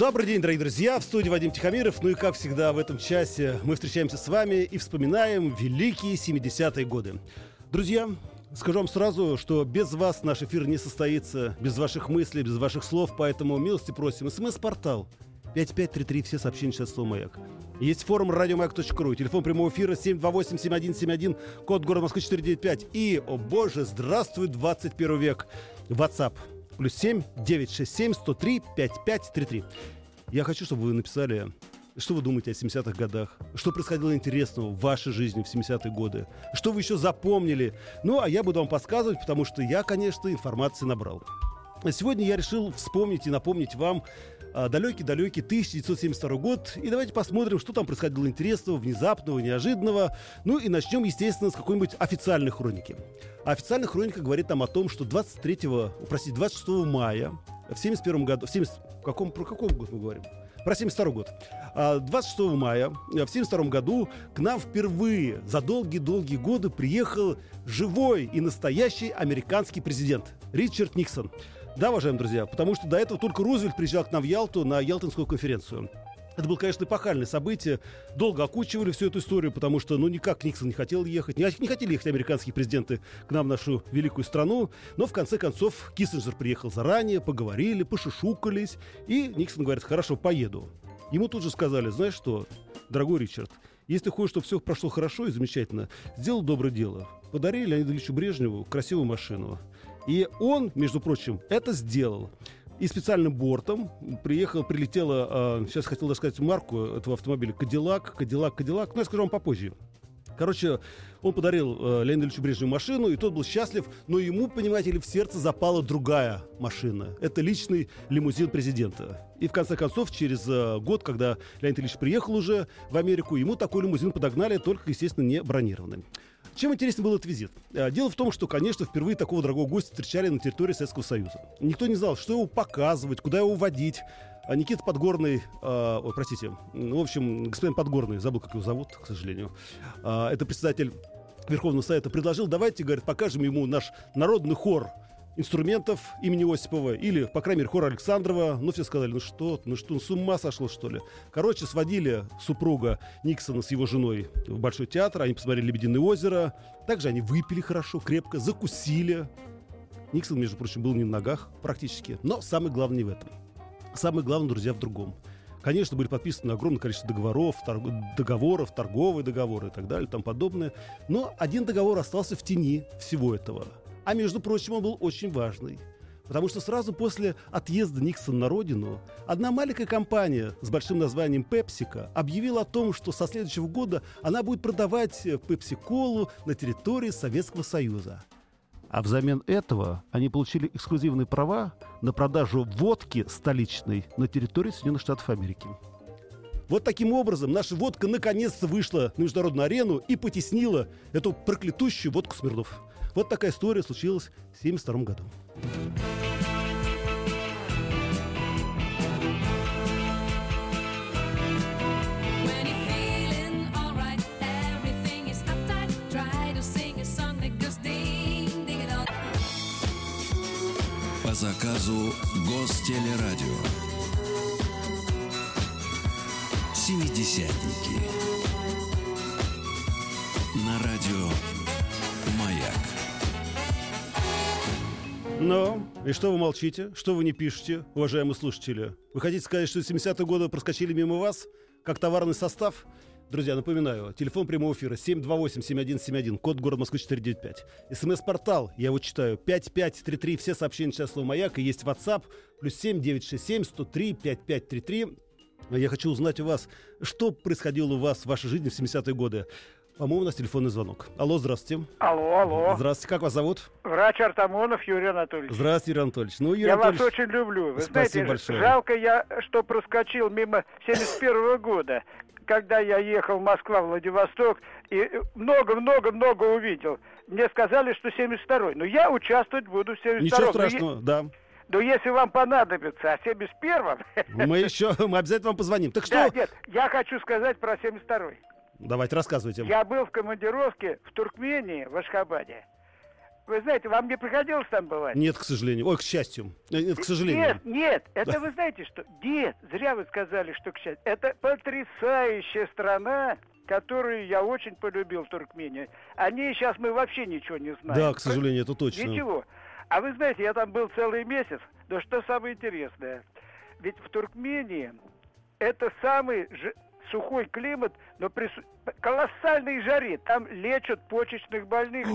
Добрый день, дорогие друзья! В студии Вадим Тихомиров. Ну и, как всегда, в этом часе мы встречаемся с вами и вспоминаем великие 70-е годы. Друзья, скажу вам сразу, что без вас наш эфир не состоится, без ваших мыслей, без ваших слов, поэтому милости просим. СМС-портал 5533, все сообщения сейчас слово «Маяк». Есть форум радиомаяк.ру, телефон прямого эфира 728-7171, код города Москвы 495. И, о боже, здравствуй, 21 век, WhatsApp плюс 7 967 103 5533. Я хочу, чтобы вы написали, что вы думаете о 70-х годах, что происходило интересного в вашей жизни в 70-е годы, что вы еще запомнили. Ну, а я буду вам подсказывать, потому что я, конечно, информации набрал. Сегодня я решил вспомнить и напомнить вам а, далекий-далекий 1972 год. И давайте посмотрим, что там происходило интересного, внезапного, неожиданного. Ну и начнем, естественно, с какой-нибудь официальной хроники. Официальная хроника говорит нам о том, что 23, простите, 26 мая в 71 году, в 70, каком, про какой год мы говорим? Про 72 год. А 26 мая в 72 году к нам впервые за долгие-долгие годы приехал живой и настоящий американский президент Ричард Никсон. Да, уважаемые друзья, потому что до этого только Рузвельт приезжал к нам в Ялту на Ялтинскую конференцию. Это было, конечно, эпохальное событие. Долго окучивали всю эту историю, потому что, ну, никак Никсон не хотел ехать. Не, хотели ехать американские президенты к нам в нашу великую страну. Но, в конце концов, Киссинджер приехал заранее, поговорили, пошушукались. И Никсон говорит, хорошо, поеду. Ему тут же сказали, знаешь что, дорогой Ричард, если ты хочешь, чтобы все прошло хорошо и замечательно, сделай доброе дело. Подари Леониду Ильичу Брежневу красивую машину. И он, между прочим, это сделал. И специальным бортом приехал, прилетела, э, сейчас хотел даже сказать марку этого автомобиля, Кадиллак, Кадиллак, Кадиллак, но я скажу вам попозже. Короче, он подарил э, Леониду Ильичу Брежневу машину, и тот был счастлив, но ему, понимаете ли, в сердце запала другая машина. Это личный лимузин президента. И в конце концов, через э, год, когда Леонид Ильич приехал уже в Америку, ему такой лимузин подогнали, только, естественно, не бронированный. Чем интересен был этот визит? Э, Дело в том, что, конечно, впервые такого дорогого гостя встречали на территории Советского Союза. Никто не знал, что его показывать, куда его водить. А Никита Подгорный, э, ой, простите, в общем, господин Подгорный, забыл, как его зовут, к сожалению, э, это председатель Верховного Совета, предложил, давайте, говорит, покажем ему наш народный хор инструментов имени Осипова или, по крайней мере, хор Александрова. Ну, все сказали, ну что, ну что, ну, с ума сошло, что ли? Короче, сводили супруга Никсона с его женой в Большой театр, они посмотрели «Лебединое озеро». Также они выпили хорошо, крепко, закусили. Никсон, между прочим, был не на ногах практически. Но самое главное не в этом. Самое главное, друзья, в другом. Конечно, были подписаны огромное количество договоров, торг... договоров, торговые договоры и так далее, тому подобное. Но один договор остался в тени всего этого. А между прочим, он был очень важный. Потому что сразу после отъезда Никсона на родину одна маленькая компания с большим названием PepsiCo объявила о том, что со следующего года она будет продавать Pepsi-колу на территории Советского Союза. А взамен этого они получили эксклюзивные права на продажу водки столичной на территории Соединенных Штатов Америки. Вот таким образом наша водка наконец-то вышла на международную арену и потеснила эту проклятущую водку Смирнов. Вот такая история случилась в 1972 году. По заказу Гостелерадио. Семидесятники. На радио Маяк. Ну, и что вы молчите? Что вы не пишете, уважаемые слушатели? Вы хотите сказать, что 70-е годы проскочили мимо вас, как товарный состав? Друзья, напоминаю, телефон прямого эфира 728-7171, код город Москвы 495. СМС-портал, я его читаю, 5533, все сообщения сейчас слово «Маяк», и есть WhatsApp, плюс 7 967 103 5533. Я хочу узнать у вас, что происходило у вас в вашей жизни в 70-е годы. По-моему, у нас телефонный звонок. Алло, здравствуйте. Алло, алло. Здравствуйте, как вас зовут? Врач Артамонов Юрий Анатольевич. Здравствуйте, Юрий Анатольевич. Ну, Юрий я вас Анатольевич, очень люблю. Вы спасибо знаете, большое. жалко я, что проскочил мимо 71 года. когда я ехал Москва-Владивосток и много-много-много увидел, мне сказали, что 72-й. Но я участвовать буду в 72-м. Ничего страшного, да. Но если вам понадобится, а 71-м... Мы еще, мы обязательно вам позвоним. Так Да, что, нет, я хочу сказать про 72-й. Давайте рассказывайте. Я был в командировке в Туркмении, в Ашхабаде. Вы знаете, вам не приходилось там бывать? Нет, к сожалению. Ой, к счастью. Э, Нет, к сожалению. Нет, нет, это вы знаете что? Нет, зря вы сказали, что к счастью. Это потрясающая страна, которую я очень полюбил в Туркмении. О ней сейчас мы вообще ничего не знаем. Да, к сожалению, это точно. Ничего. А вы знаете, я там был целый месяц. Но что самое интересное? Ведь в Туркмении это самый сухой климат, но при колоссальной жаре. Там лечат почечных больных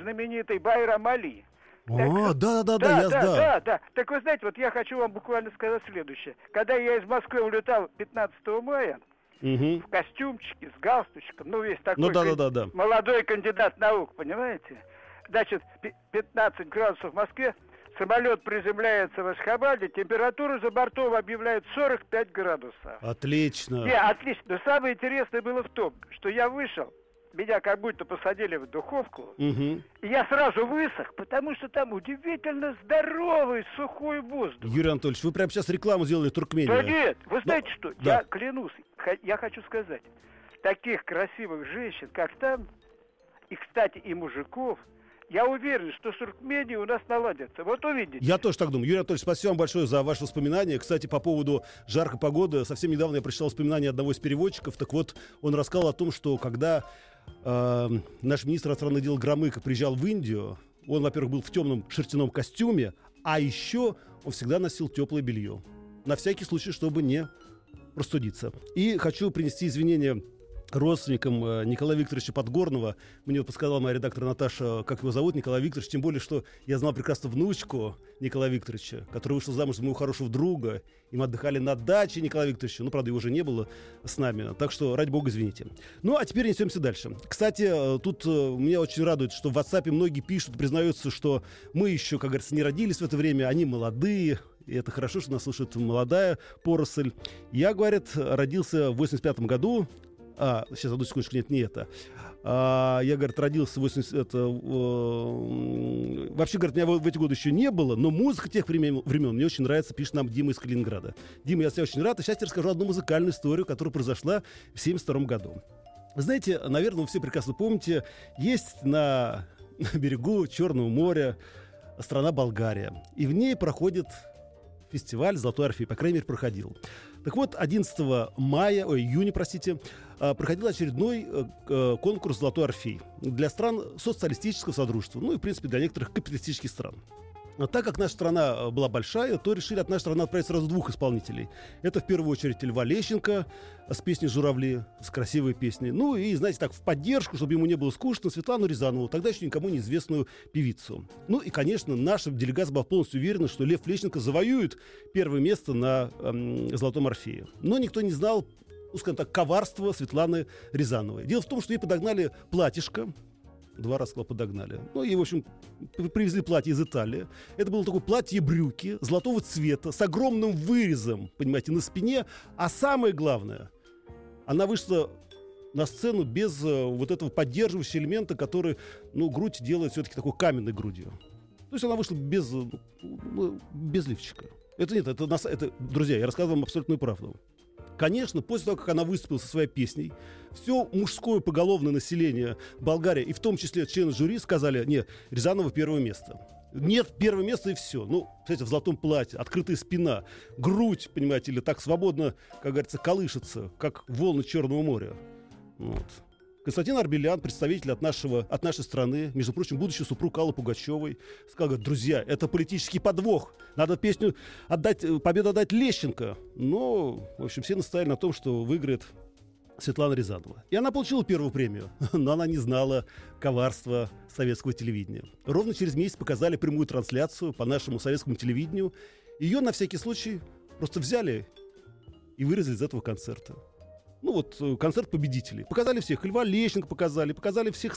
знаменитый Байрам Али. А, да, да, да, я да, да. да, да. Так вы знаете, вот я хочу вам буквально сказать следующее. Когда я из Москвы улетал 15 мая Мгм. в костюмчике, с галстучком, ну весь такой Ну да, да, кан- да, да. молодой кандидат наук, понимаете? Значит, пи- 15 градусов в Москве, самолет приземляется в Ашхабаде, температуру за бортом объявляют 45 градусов. Отлично. Не, отлично. Но самое интересное было в том, что я вышел, меня как будто посадили в духовку, Мгм. и я сразу высох, потому что там удивительно здоровый сухой воздух. Юрий Анатольевич, вы прямо сейчас рекламу сделали Туркмении. Да нет, вы знаете что, да. я клянусь, я хочу сказать, таких красивых женщин, как там, и, кстати, и мужиков, я уверен, что с Туркменией у нас наладится. Вот увидите. Я тоже так думаю. Юрий Анатольевич, спасибо вам большое за ваши воспоминания. Кстати, по поводу жаркой погоды, совсем недавно я прочитал воспоминания одного из переводчиков. Так вот, он рассказал о том, что когда э, наш министр иностранных дел Громыко приезжал в Индию, он, во-первых, был в темном шерстяном костюме, а еще он всегда носил теплое белье. На всякий случай, чтобы не простудиться. И хочу принести извинения родственникам э, Николая Викторовича Подгорного. Мне подсказала моя редактор Наташа, как его зовут, Николай Викторович. Тем более, что я знал прекрасно внучку Николая Викторовича, которая вышла замуж за моего хорошего друга. И мы отдыхали на даче Николая Викторовича. Ну, правда, его уже не было с нами. Так что, ради бога, извините. Ну, а теперь несемся дальше. Кстати, э, тут э, меня очень радует, что в WhatsApp многие пишут, признаются, что мы еще, как говорится, не родились в это время, они молодые, и это хорошо, что нас слушает молодая поросль. Я, говорят, родился в 85 году. А, сейчас, одну секундочку, нет, не это. А, я, говорит, родился в 80... Это, э, вообще, говорит, меня в, в эти годы еще не было, но музыка тех времен, времен мне очень нравится, пишет нам Дима из Калининграда. Дима, я тебе очень рад. И сейчас я расскажу одну музыкальную историю, которая произошла в 72 году. Знаете, наверное, вы все прекрасно помните, есть на берегу Черного моря страна Болгария. И в ней проходит фестиваль «Золотой орфей», по крайней мере, проходил. Так вот, 11 мая, ой, июня, простите, а, проходил очередной э, э, конкурс «Золотой орфей» для стран социалистического содружества, ну и, в принципе, для некоторых капиталистических стран. Но так как наша страна э, была большая, то решили от нашей страны отправить сразу двух исполнителей. Это в первую очередь Льва Лещенко с песней «Журавли», с красивой песней. Ну и, знаете, так, в поддержку, чтобы ему не было скучно, Светлану Рязанову, тогда еще никому неизвестную певицу. Ну и, конечно, наша делегация была полностью уверена, что Лев Лещенко завоюет первое место на эм, «Золотом орфее». Но никто не знал, ну, скажем так, коварства Светланы Рязановой. Дело в том, что ей подогнали платьишко, Два раза сказал, подогнали. Ну и, в общем, привезли платье из Италии. Это было такое платье-брюки золотого цвета с огромным вырезом, понимаете, на спине. А самое главное, она вышла на сцену без э, вот этого поддерживающего элемента, который, ну, грудь делает все-таки такой каменной грудью. То есть она вышла без, э, ну, без лифчика. Это нет, это, это, друзья, я рассказываю вам абсолютную правду. Конечно, после того, как она выступила со своей песней, все мужское поголовное население Болгарии, и в том числе члены жюри, сказали, нет, Рязанова первое место. Нет, первое место и все. Ну, кстати, в золотом платье, открытая спина, грудь, понимаете, или так свободно, как говорится, колышется, как волны Черного моря. Вот. Константин Арбелян, представитель от, нашего, от нашей страны, между прочим, будущий супруг Аллы Пугачевой, сказал, друзья, это политический подвох. Надо песню отдать, э, победу отдать Лещенко. Но, в общем, все настояли на том, что выиграет Светлана Рязанова. И она получила первую премию, но она не знала коварства советского телевидения. Ровно через месяц показали прямую трансляцию по нашему советскому телевидению. Ее на всякий случай просто взяли и вырезали из этого концерта. Ну вот э, концерт победителей. Показали всех. Льва Лещенко показали, показали всех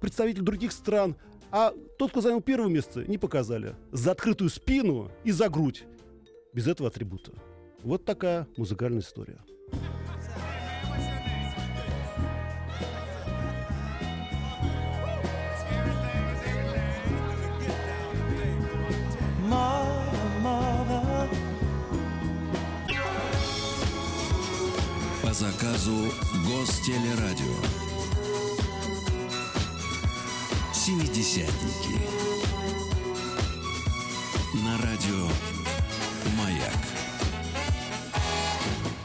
представителей других стран. А тот, кто занял первое место, не показали. За открытую спину и за грудь. Без этого атрибута. Вот такая музыкальная история. Заказу Гостелерадио. Семидесятники. На радио Маяк.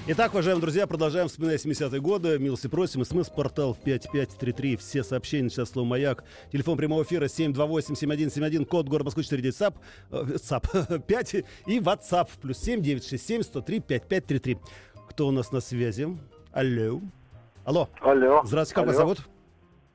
Итак, уважаемые друзья, продолжаем вспоминать 70-е годы. Милости просим. СМС-портал 5533. Все сообщения сейчас слово «Маяк». Телефон прямого эфира 728-7171. Код город Москвы 49 САП. э, САП 5. И WhatsApp. Плюс 7 967 103 5533. Кто у нас на связи? Алло. Алло. Алло. Здравствуйте, как вас зовут?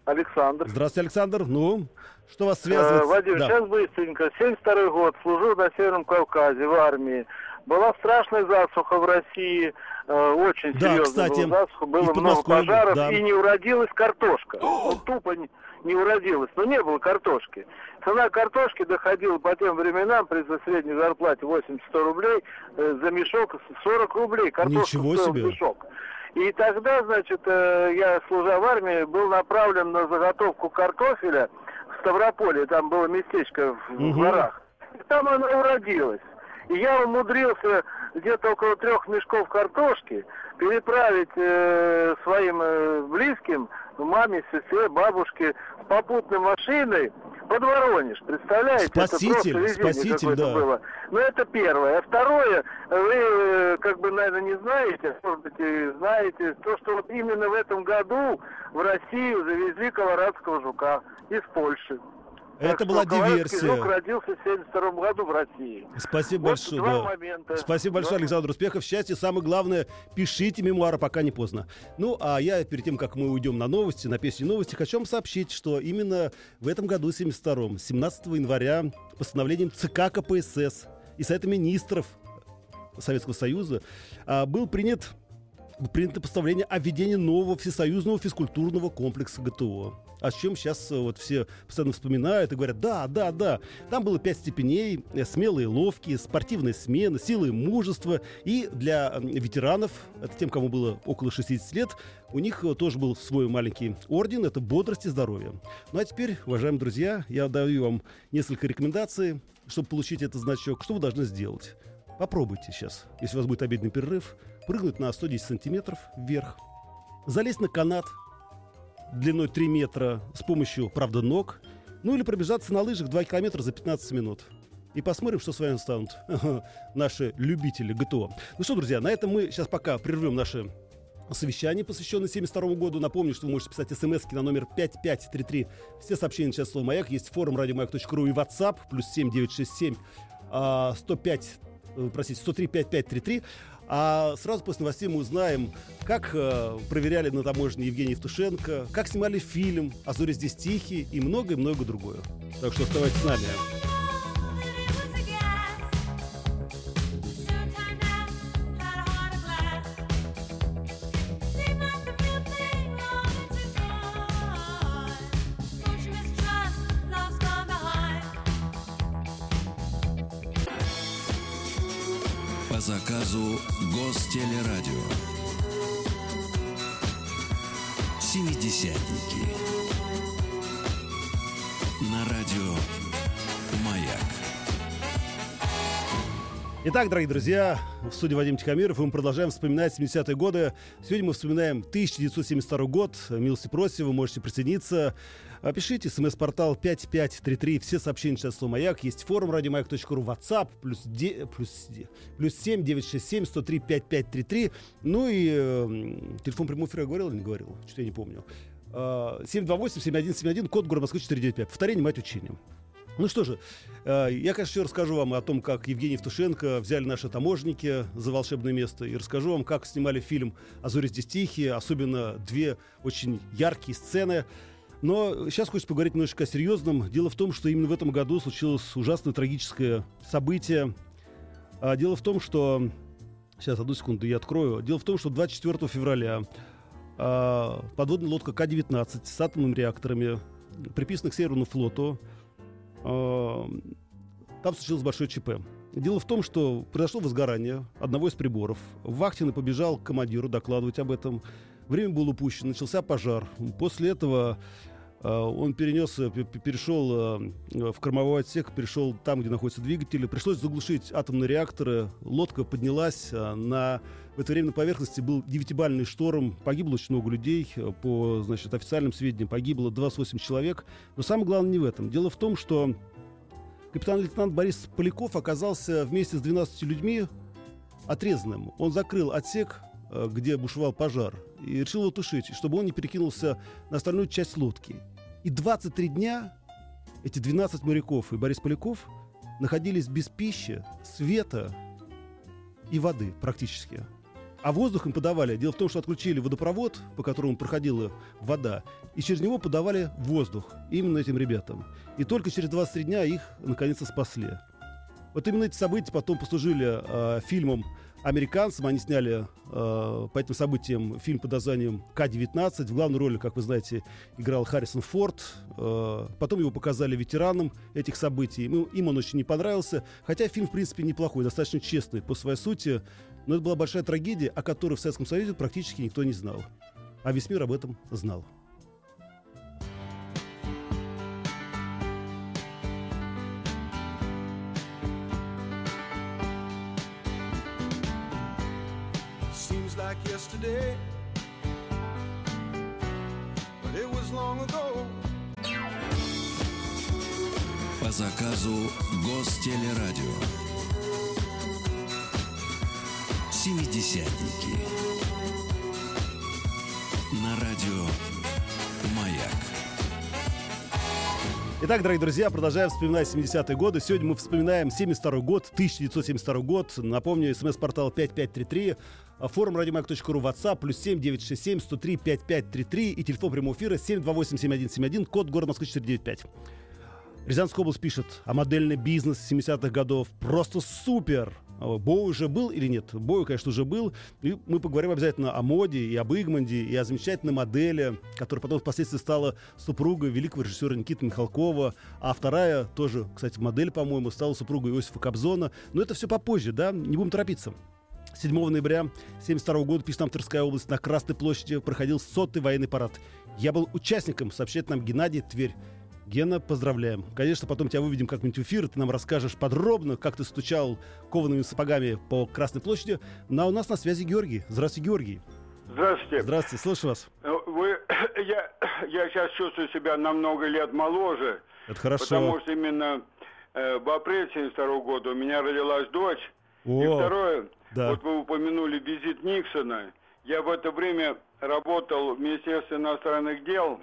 Александр. Здравствуйте, Александр. Ну, что вас Э, связывает? Вадим, Да. сейчас быстренько. 72 год, служу на Северном Кавказе в армии. Была страшная засуха в России, э, очень Да, серьезная кстати, была засуха, было много пожаров, да. и не уродилась картошка. Ну, тупо не, не уродилась, но не было картошки. Цена картошки доходила по тем временам при средней зарплате 80-100 рублей, э, за мешок 40 рублей. Картошка Ничего себе. мешок. И тогда, значит, э, я, служа в армии, был направлен на заготовку картофеля в Ставрополе. Там было местечко в, Мгм. горах. И там она уродилась. И я умудрился где-то около трех мешков картошки переправить э, своим э, близким, маме, сестре, бабушке, попутной машиной под Воронеж. Представляете? Спаситель, это спаситель, да. было. Ну, это первое. А второе, вы, э, как бы, наверное, не знаете, может быть, и знаете, то, что вот именно в этом году в Россию завезли колорадского жука из Польши. Это Так была что диверсия. жук родился в 72 году в России. Спасибо Вот большое. два да. момента. Спасибо большое, Два Александр. Успехов, счастья. Самое главное, пишите мемуары, пока не поздно. Ну, а я перед тем, как мы уйдем на новости, на песни новости, хочу вам сообщить, что именно в этом году, 72-м, 17 января, постановлением ЦК КПСС и Совета министров Советского Союза а, был принят принято постановление о введении нового всесоюзного физкультурного комплекса ГТО. О чем сейчас э, вот все постоянно вспоминают и говорят, да, да, да. Там было пять степеней, э, смелые, ловкие, спортивные смены, силы и мужество. И для ветеранов, это тем, кому было около 60 лет, у них э, тоже был свой маленький орден, это бодрость и здоровье. Ну а теперь, уважаемые друзья, я даю вам несколько рекомендаций, чтобы получить этот значок. Что вы должны сделать? Попробуйте сейчас, если у вас будет обеденный перерыв, прыгнуть на 110 сантиметров вверх, залезть на канат длиной 3 метра с помощью, правда, ног, ну или пробежаться на лыжах 2 километра за 15 минут. И посмотрим, что с вами станут наши любители ГТО. Ну что, друзья, на этом мы сейчас пока прервем наше совещание, посвященное 72 году. Напомню, что вы можете писать смс на номер 5533. Все сообщения сейчас слово «Маяк». Есть форум радиомаяк.ру и WhatsApp, плюс 7967 а, 105, э, простите, 103 5533. А сразу после новостей мы узнаем, как э, проверяли на таможне Евгений Евтушенко, как снимали фильм «А здесь тихие» и многое-многое другое. Так что оставайтесь с нами. Заказу Гостелерадио. Семидесятники. На радио Маяк. Итак, дорогие друзья, в студии Вадим Тихомиров, и мы продолжаем вспоминать 70-е годы. Сегодня мы вспоминаем 1972 год. Милости просим, вы можете присоединиться. А, Пишите, смс-портал 5533, все сообщения сейчас слово «Маяк». Есть форум радиомаяк.ру, WhatsApp, плюс, де, плюс, плюс 7 967 103 5533. Ну и э, телефон прямого эфира говорил или не говорил? Что-то я не помню. А, 728-7171, код город Москвы 495. Повторение, мать учения. Ну что же, э, я, конечно, еще расскажу вам о том, как Евгений Евтушенко взяли наши таможники за волшебное место, и расскажу вам, как снимали фильм «А зори здесь тихие», особенно две очень яркие сцены. Но сейчас хочется поговорить немножечко о серьезном. Дело в том, что именно в этом году случилось ужасное трагическое событие. А, Дело в том, что... Сейчас, одну секунду, я открою. Дело в том, что 24 февраля а, подводная лодка К-19 с атомными реакторами, приписанных к Северному флоту, там случилось большое ЧП. Дело в том, что произошло возгорание одного из приборов. Вахтин побежал к командиру докладывать об этом. Время было упущено, начался пожар. После этого Он перенес, п- перешел э, в кормовой отсек, перешел там, где находятся двигатели. Пришлось заглушить атомные реакторы. Лодка поднялась. На... В это время на поверхности был девятибальный шторм. Погибло очень много людей. Э, По значит, официальным сведениям погибло 28 человек. Но самое главное не в этом. Дело в том, что капитан-лейтенант Борис Поляков оказался вместе с 12 людьми отрезанным. Он закрыл отсек, э, где бушевал пожар, и решил его тушить, чтобы он не перекинулся на остальную часть лодки. И 23 дня эти 12 моряков и Борис Поляков находились без пищи, света и воды практически. А воздух им подавали. Дело в том, что отключили водопровод, по которому проходила вода, и через него подавали воздух именно этим ребятам. И только через 23 дня их наконец-то спасли. Вот именно эти события потом послужили э, фильмом американцам. Они сняли э, по этим событиям фильм под названием К-19. В главной роли, как вы знаете, играл Харрисон Форд. Э, потом его показали ветеранам этих событий. Им, им он очень не понравился. Хотя фильм, в принципе, неплохой, достаточно честный по своей сути. Но это была большая трагедия, о которой в Советском Союзе практически никто не знал. А весь мир об этом знал. Like yesterday, but it was long ago. По заказу Гостелерадио. Семидесятники. На радио Маяк. Итак, дорогие друзья, продолжаем вспоминать 70-е годы. Сегодня мы вспоминаем 72 год, 1972 год. Напомню, смс-портал 5533, а, форум радиомаяк.ру, WhatsApp, плюс 7 967 103 5533 и телефон прямого эфира 728 7171, код города Москвы 495. Рязанская область пишет, а модельный бизнес 70-х годов просто супер. А, Бой уже был или нет? Бой, конечно, уже был. И мы поговорим обязательно о моде и об Игманде, и о замечательной модели, которая потом впоследствии стала супругой великого режиссера Никиты Михалкова. А вторая тоже, кстати, модель, по-моему, стала супругой Иосифа Кобзона. Но это все попозже, да? Не будем торопиться. 7 ноября 1972 года, пишет нам область, на Красной площади проходил сотый военный парад. Я был участником, сообщает нам Геннадий Тверь. Гена, поздравляем. Конечно, потом тебя выведем как-нибудь в эфир, ты нам расскажешь подробно, как ты стучал коваными сапогами по Красной площади. Но у нас на связи Георгий. Здравствуйте, Георгий. Здравствуйте. Здравствуйте, слышу вас. Э, Вы, я, я сейчас чувствую себя на много лет моложе, Это хорошо. потому что именно э, в апреле 72 года у меня родилась дочь. И О, второе, да. вот вы упомянули визит Никсона. Я в это время работал в Министерстве иностранных дел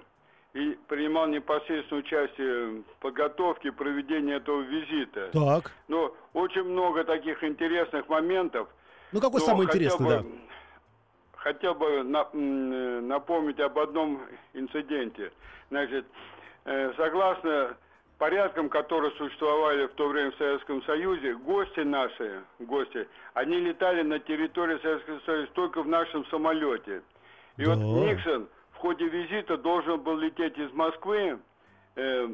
и принимал непосредственное участие в подготовке и проведении этого визита. Так. Но очень много таких интересных моментов. Ну, какой Ну, самый интересный, бы- да? Хотел бы на- напомнить об одном инциденте. Значит, э, согласно порядкам, которые существовали в то время в Советском Союзе, гости наши, гости, они летали на территории Советского Союза только в нашем самолете. И вот Да. Никсон в ходе визита должен был лететь из Москвы э,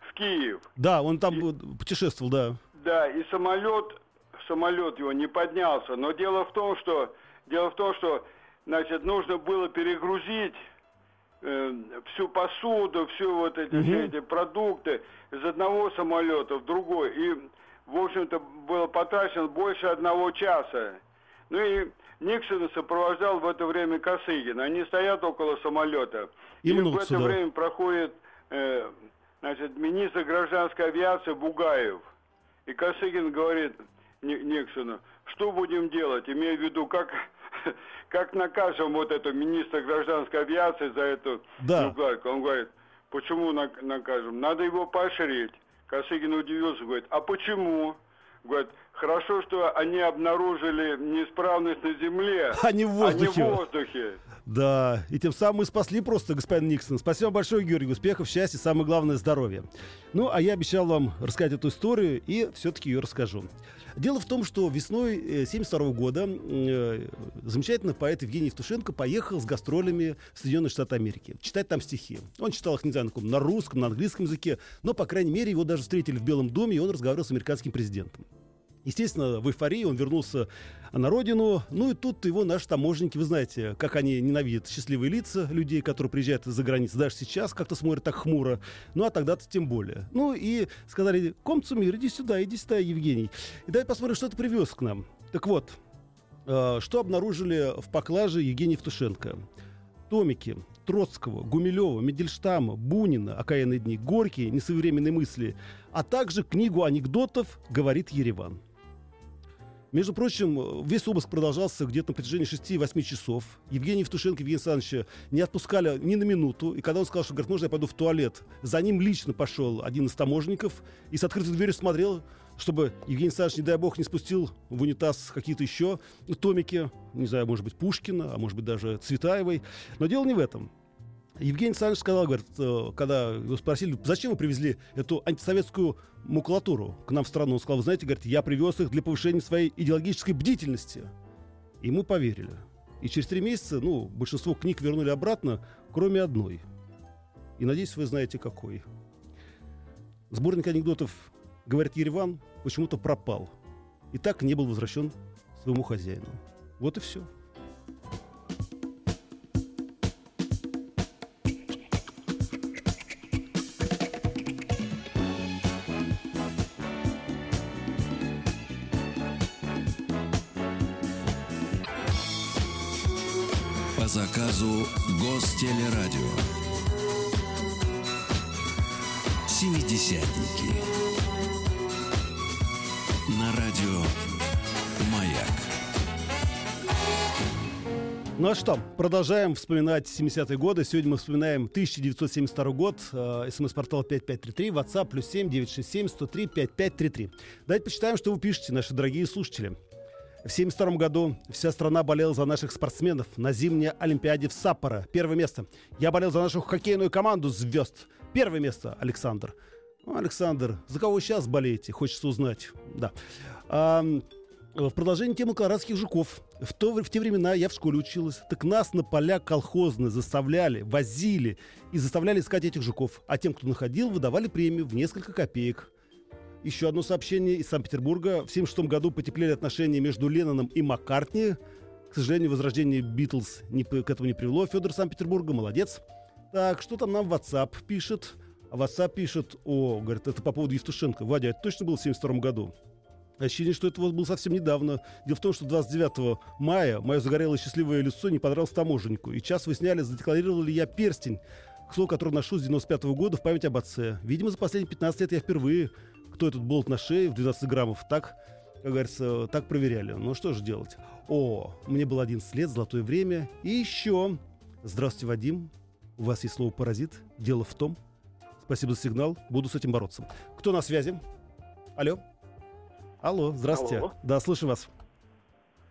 в Киев. Да, он там э, путешествовал, да. Да, и самолет, самолет его не поднялся. Но дело в том, что дело в том, что значит нужно было перегрузить э, всю посуду, всю вот эти, все эти продукты из одного самолета в другой. И, в общем-то, было потрачено больше одного часа. Ну и Никсона сопровождал в это время Косыгин. Они стоят около самолета. И и в это время проходит э, значит, министр гражданской авиации Бугаев. И Косыгин говорит Ни- Никсону, что будем делать, имея в виду, как, как накажем вот эту министра гражданской авиации за эту Да. неукладку. Он говорит, почему нак- накажем? Надо его поощрить. Косыгин удивился, говорит, а почему? Говорит, хорошо, что они обнаружили неисправность на земле, А не в воздухе. а не в воздухе. Да, и тем самым мы спасли просто господин Никсон. Спасибо большое, Георгий. Успехов, счастья, самое главное здоровье. Ну, а я обещал вам рассказать эту историю, и все-таки ее расскажу. Дело в том, что весной 1972 года э, замечательный поэт Евгений Евтушенко поехал с гастролями в Соединенные Штаты Америки. Читать там стихи. Он читал их, не знаю, на, каком, на русском, на английском языке, но, по крайней мере, его даже встретили в Белом доме, и он разговаривал с американским президентом. Естественно, в эйфории он вернулся на родину. Ну и тут его наши таможенники, вы знаете, как они ненавидят счастливые лица людей, которые приезжают из-за границы. Даже сейчас как-то смотрят так хмуро. Ну а тогда-то тем более. Ну и сказали, Комцумир, иди сюда, иди сюда, Евгений. И давай посмотрим, что ты привез к нам. Так вот, э, что обнаружили в поклаже Евгений Евтушенко? Томики Троцкого, Гумилева, Медельштама, Бунина «Окаянные дни», Горький «Несовременные мысли», а также книгу анекдотов «Говорит Ереван». Между прочим, весь обыск продолжался где-то на протяжении 6-8 часов. Евгений Евтушенко и Евгения не отпускали ни на минуту. И когда он сказал, что, говорит, можно я пойду в туалет, за ним лично пошел один из таможенников и с открытой дверью смотрел, чтобы Евгений Александрович, не дай бог, не спустил в унитаз какие-то еще томики, не знаю, может быть, Пушкина, а может быть, даже Цветаевой. Но дело не в этом. Евгений Александрович сказал, говорит, э, когда его спросили, зачем вы привезли эту антисоветскую макулатуру к нам в страну, он сказал, вы знаете, говорит, я привез их для повышения своей идеологической бдительности. Ему поверили. И через три месяца, ну, большинство книг вернули обратно, кроме одной. И надеюсь, вы знаете, какой. Сборник анекдотов, говорит Ереван, почему-то пропал. И так не был возвращен своему хозяину. Вот и все. Ну что, продолжаем вспоминать 70-е годы. Сегодня мы вспоминаем 1972 год. Э, СМС-портал 5533, WhatsApp плюс 7 967 103 5533. Давайте почитаем, что вы пишете, наши дорогие слушатели. В 1972 году вся страна болела за наших спортсменов на зимней Олимпиаде в Саппоро. Первое место. Я болел за нашу хоккейную команду звезд. Первое место, Александр. Ну, Александр, за кого сейчас болеете? Хочется узнать. Да. А, в продолжении темы колорадских жуков. В, то, в те времена я в школе училась. Так нас на поля колхозные заставляли, возили и заставляли искать этих жуков. А тем, кто находил, выдавали премию в несколько копеек. Еще одно сообщение из Санкт-Петербурга. В 1976 году потеплели отношения между Ленноном и Маккартни. К сожалению, возрождение Битлз не, к этому не привело. Федор Санкт-Петербурга, молодец. Так, что там нам WhatsApp пишет? А WhatsApp пишет, о, говорит, это по поводу Евтушенко. Вадя, это точно было в 1972 году? Ощущение, что это вот было совсем недавно. Дело в том, что 29 мая мое загорелое счастливое лицо не понравилось таможеннику. И час выясняли, задекларировал ли я перстень, к слову, который ношу с 95 года в память об отце. Видимо, за последние 15 лет я впервые, кто этот болт на шее в 12 граммов, так, как говорится, так проверяли. Ну что же делать? О, мне было 11 лет, золотое время. И еще. Здравствуйте, Вадим. У вас есть слово «паразит». Дело в том. Спасибо за сигнал. Буду с этим бороться. Кто на связи? Алло. Алло, здравствуйте. Алло. Да, слушаю вас.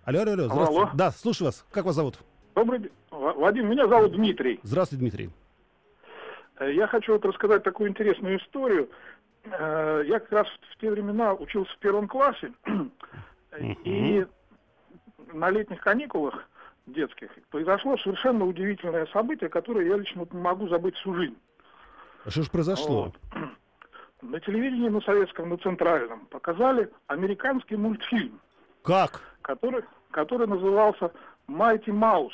Алло, алло, алло, здравствуйте. алло. Да, слушаю вас. Как вас зовут? Добрый день. Ва- Вадим, меня зовут Дмитрий. Здравствуйте, Дмитрий. Э, Я хочу вот рассказать такую интересную историю. Э, Я как раз в те времена учился в первом классе. И на летних каникулах детских произошло совершенно удивительное событие, которое я лично не могу забыть всю жизнь. А что же произошло? Вот. На телевидении, на советском, на центральном показали американский мультфильм, Как? который, который назывался «Майти Маус»,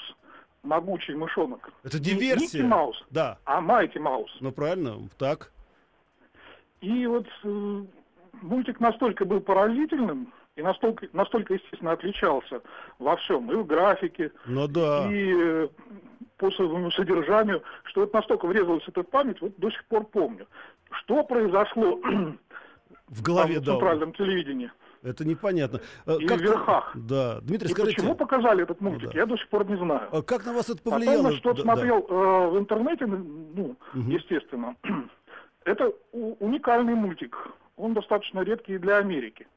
«Могучий мышонок». Это Не Микки диверсия. Маус, Да. а Майти Маус. Ну, правильно. Так. И вот э, мультик настолько был поразительным и настолько, настолько, естественно, отличался во всем, и в графике, Ну да. и э, по своему содержанию, что вот настолько врезалась эта память, вот до сих пор помню. Что произошло В голове, там, в да. центральном телевидении? Это непонятно. Э, И как в верхах. Да. Дмитрий, И скажите, почему показали этот мультик, Ну да. я до сих пор не знаю. а как на вас это Потом, повлияло? значит, вот Да, да. смотрел э, в интернете, ну, Мгм. естественно, это уникальный мультик. Он достаточно редкий для Америки.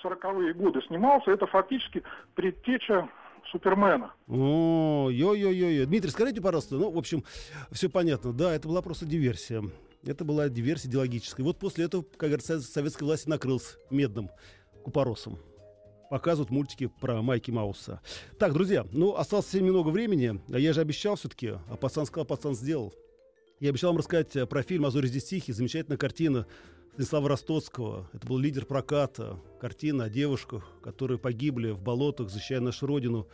В 40-е годы снимался. Это фактически предтеча Супермена. О, ё-ё-ё-ё. Дмитрий, скажите, пожалуйста, ну, в общем, все понятно. Да, это была просто диверсия. Это была диверсия идеологическая. Вот после этого, как говорится, советской власти накрылся медным купоросом. Показывают мультики про Майки Мауса. Так, друзья, ну, осталось совсем немного времени. А я же обещал все-таки, а пацан сказал, пацан сделал. Я обещал вам рассказать э, про фильм «А зори здесь тихие». Замечательная картина Станислава Ростоцкого. Это был лидер проката. Картина о девушках, которые погибли в болотах, защищая нашу родину.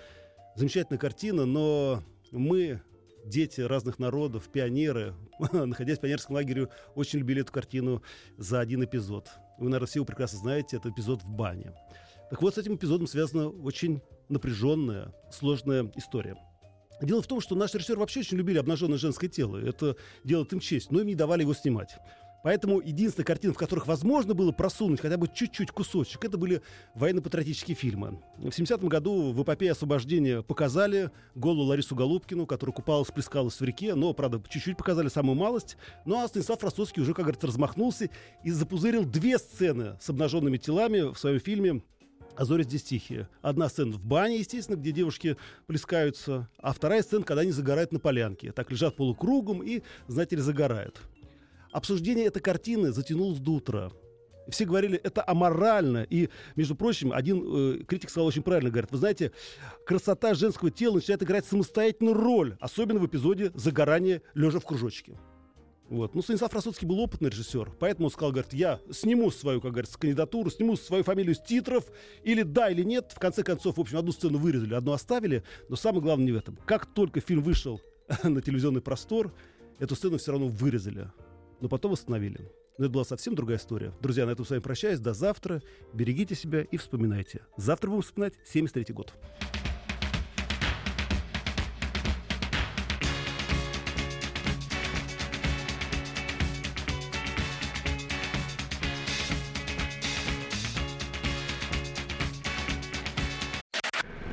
Замечательная картина, но мы, дети разных народов, пионеры, находясь в пионерском лагере, очень любили эту картину за один эпизод. Вы, наверное, все его прекрасно знаете, это эпизод в бане. Так вот, с этим эпизодом связана очень напряженная, сложная история. Дело в том, что наши режиссеры вообще очень любили обнаженное женское тело. Это делает им честь, но им не давали его снимать. Поэтому единственная картина, в которых возможно было просунуть хотя бы чуть-чуть кусочек, это были военно-патриотические фильмы. В 70-м году в эпопее освобождения показали голую Ларису Голубкину, которая купалась, плескалась в реке, но, правда, чуть-чуть показали самую малость. Ну а Станислав Ростоцкий уже, как говорится, размахнулся и запузырил две сцены с обнаженными телами в своем фильме а зори здесь тихие. Одна сцена в бане, естественно, где девушки плескаются, а вторая сцена, когда они загорают на полянке. Так лежат полукругом и, знаете ли, загорают. Обсуждение этой картины затянулось до утра. Все говорили, это аморально. И, между прочим, один э, критик сказал очень правильно, говорит, вы знаете, красота женского тела начинает играть самостоятельную роль, особенно в эпизоде загорания лежа в кружочке. Вот. Ну, Станислав Ростоцкий был опытный режиссер, поэтому он сказал, говорит, я сниму свою, как говорится, кандидатуру, сниму свою фамилию с титров, или да, или нет. В конце концов, в общем, одну сцену вырезали, одну оставили, но самое главное не в этом. Как только фильм вышел на телевизионный простор, эту сцену все равно вырезали, но потом восстановили. Но это была совсем другая история. Друзья, на этом с вами прощаюсь. До завтра. Берегите себя и вспоминайте. Завтра будем вспоминать 73 год.